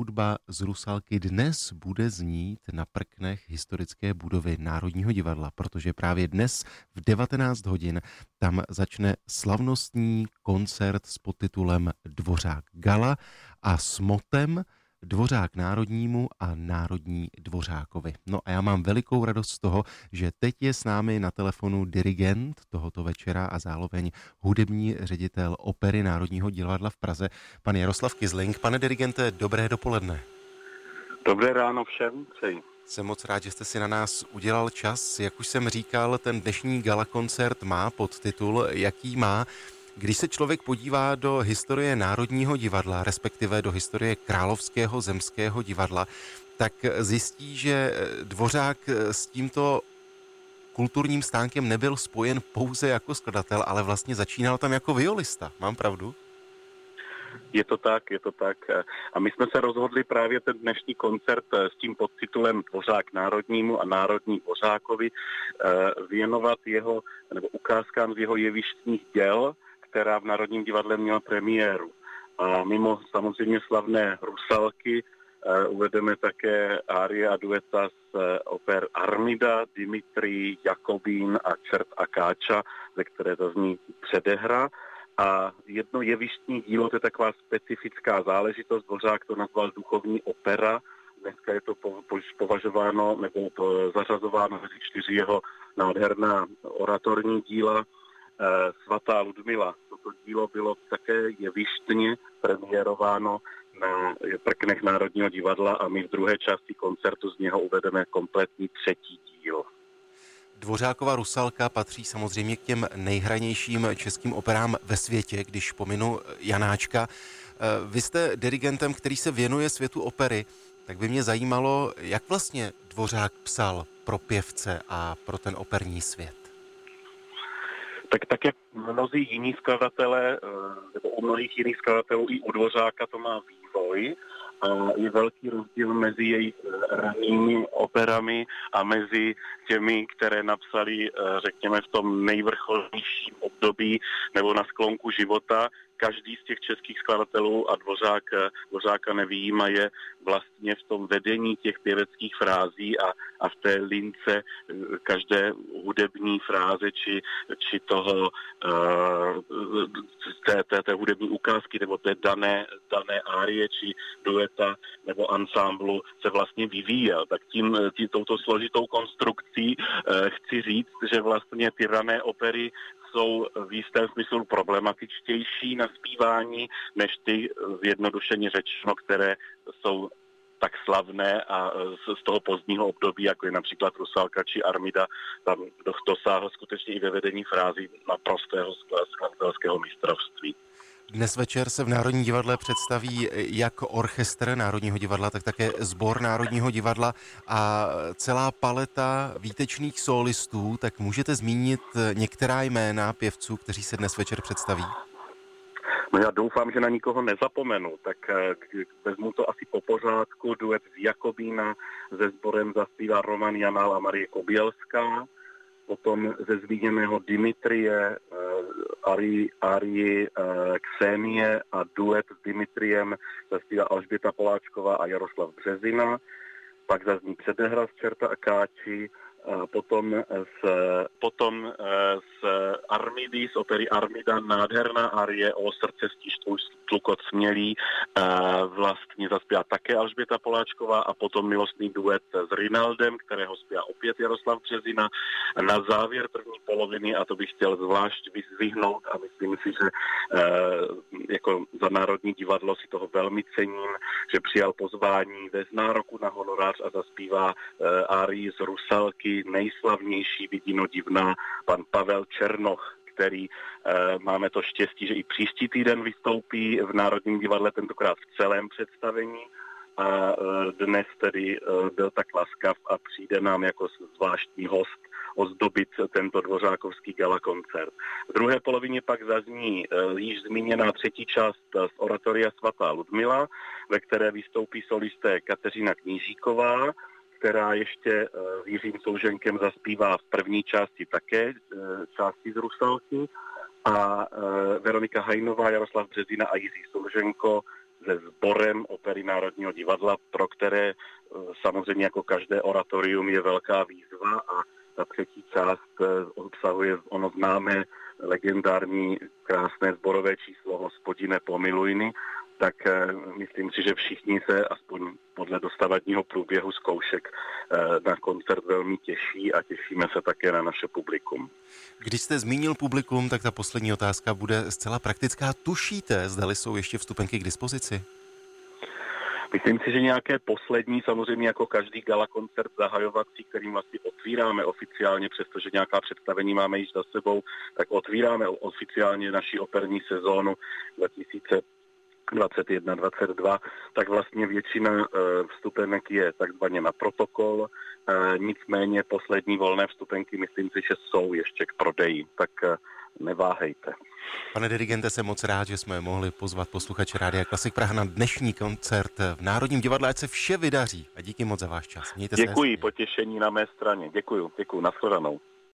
hudba z Rusalky dnes bude znít na prknech historické budovy Národního divadla, protože právě dnes v 19 hodin tam začne slavnostní koncert s podtitulem Dvořák Gala a s motem Dvořák národnímu a Národní dvořákovi. No a já mám velikou radost z toho, že teď je s námi na telefonu dirigent tohoto večera a zároveň hudební ředitel opery Národního divadla v Praze, pan Jaroslav Kizling. Pane dirigente, dobré dopoledne. Dobré ráno všem, přeji. Jsem moc rád, že jste si na nás udělal čas. Jak už jsem říkal, ten dnešní gala koncert má podtitul, jaký má. Když se člověk podívá do historie Národního divadla, respektive do historie Královského zemského divadla, tak zjistí, že Dvořák s tímto kulturním stánkem nebyl spojen pouze jako skladatel, ale vlastně začínal tam jako violista. Mám pravdu? Je to tak, je to tak. A my jsme se rozhodli právě ten dnešní koncert s tím podtitulem Dvořák národnímu a národní Dvořákovi eh, věnovat jeho, nebo ukázkám z jeho jevištních děl, která v Národním divadle měla premiéru. A mimo samozřejmě slavné Rusalky uh, uvedeme také árie a dueta z uh, oper Armida, Dimitri, Jakobín a Čert a Káča, ze které zazní předehra. A jedno jevištní dílo, to je taková specifická záležitost, Dvořák to nazval duchovní opera, dneska je to považováno nebo to zařazováno mezi čtyři jeho nádherná oratorní díla, Eh, svatá Ludmila. Toto dílo bylo také jevištně premiérováno na prknech Národního divadla a my v druhé části koncertu z něho uvedeme kompletní třetí díl. Dvořáková Rusalka patří samozřejmě k těm nejhranějším českým operám ve světě, když pominu Janáčka. Eh, vy jste dirigentem, který se věnuje světu opery, tak by mě zajímalo, jak vlastně Dvořák psal pro pěvce a pro ten operní svět tak, tak jak mnozí jiní skladatelé, eh, nebo u mnohých jiných skladatelů i u Dvořáka to má vývoj, a je velký rozdíl mezi jejich eh, ranými operami a mezi těmi, které napsali, eh, řekněme, v tom nejvrcholnějším období nebo na sklonku života, každý z těch českých skladatelů a Dvořák, Dvořáka nevýjíma je vlastně v tom vedení těch pěveckých frází a, a v té lince eh, každé hudební fráze či, či toho uh, té, té, té hudební ukázky nebo té dané, dané árie či dueta nebo ansámblu se vlastně vyvíjel. Tak tím, tím touto složitou konstrukcí chci říct, že vlastně ty rané opery jsou v jistém smyslu problematičtější na zpívání než ty zjednodušeně řečeno, které jsou tak slavné a z, toho pozdního období, jako je například Rusalka či Armida, tam dosáhl skutečně i ve vedení frází naprostého skladatelského mistrovství. Dnes večer se v Národní divadle představí jak orchestr Národního divadla, tak také sbor Národního divadla a celá paleta výtečných solistů. Tak můžete zmínit některá jména pěvců, kteří se dnes večer představí? No já doufám, že na nikoho nezapomenu, tak eh, vezmu to asi po pořádku. Duet z Jakobína se sborem zaspívá Roman Janal a Marie Kobielská potom ze zmíněného Dimitrie, uh, Ari, Ari uh, Ksenie a duet s Dimitriem zaspívá Alžběta Poláčková a Jaroslav Březina. Pak zazní předehra z Čerta a Káči, potom z, potom z Armidy, z opery Armida, nádherná arie o srdce stištou tlukot smělý, vlastně zaspěla také Alžběta Poláčková a potom milostný duet s Rinaldem, kterého zpěvá opět Jaroslav Březina. Na závěr první poloviny, a to bych chtěl zvlášť vyzvihnout a myslím si, že jako za Národní divadlo si toho velmi cením, že přijal pozvání ve nároku na honorář a zaspívá árii z Rusalky, taky nejslavnější vidino divná pan Pavel Černoch, který e, máme to štěstí, že i příští týden vystoupí v Národním divadle, tentokrát v celém představení a e, dnes tedy e, byl tak laskav a přijde nám jako zvláštní host ozdobit tento dvořákovský gala koncert. V druhé polovině pak zazní e, již zmíněná třetí část z oratoria svatá Ludmila, ve které vystoupí solisté Kateřina Knížíková, která ještě eh, s Jiřím Souženkem zaspívá v první části také, eh, části z Rusalky. A eh, Veronika Hajnová, Jaroslav Březina a Jiří Souženko se sborem Opery Národního divadla, pro které samozřejmě jako každé oratorium je velká výzva a ta třetí část obsahuje ono známé legendární krásné zborové číslo Hospodine pomilujny, tak eh, myslím si, že všichni se aspoň podle dostavadního průběhu zkoušek eh, na koncert velmi těší a těšíme se také na naše publikum. Když jste zmínil publikum, tak ta poslední otázka bude zcela praktická. Tušíte, zdali jsou ještě vstupenky k dispozici? Myslím si, že nějaké poslední, samozřejmě jako každý gala koncert zahajovací, kterým vlastně otvíráme oficiálně, přestože nějaká představení máme již za sebou, tak otvíráme oficiálně naši operní sezónu 2000 21, 22, tak vlastně většina eh, vstupenek je takzvaně na protokol, eh, nicméně poslední volné vstupenky myslím si, že jsou ještě k prodeji, tak eh, neváhejte. Pane dirigente, jsem moc rád, že jsme mohli pozvat posluchače Rádia Klasik Praha na dnešní koncert v Národním divadle, ať se vše vydaří. A díky moc za váš čas. Mějte Děkuji, se potěšení na mé straně. Děkuji, děkuji, nashledanou.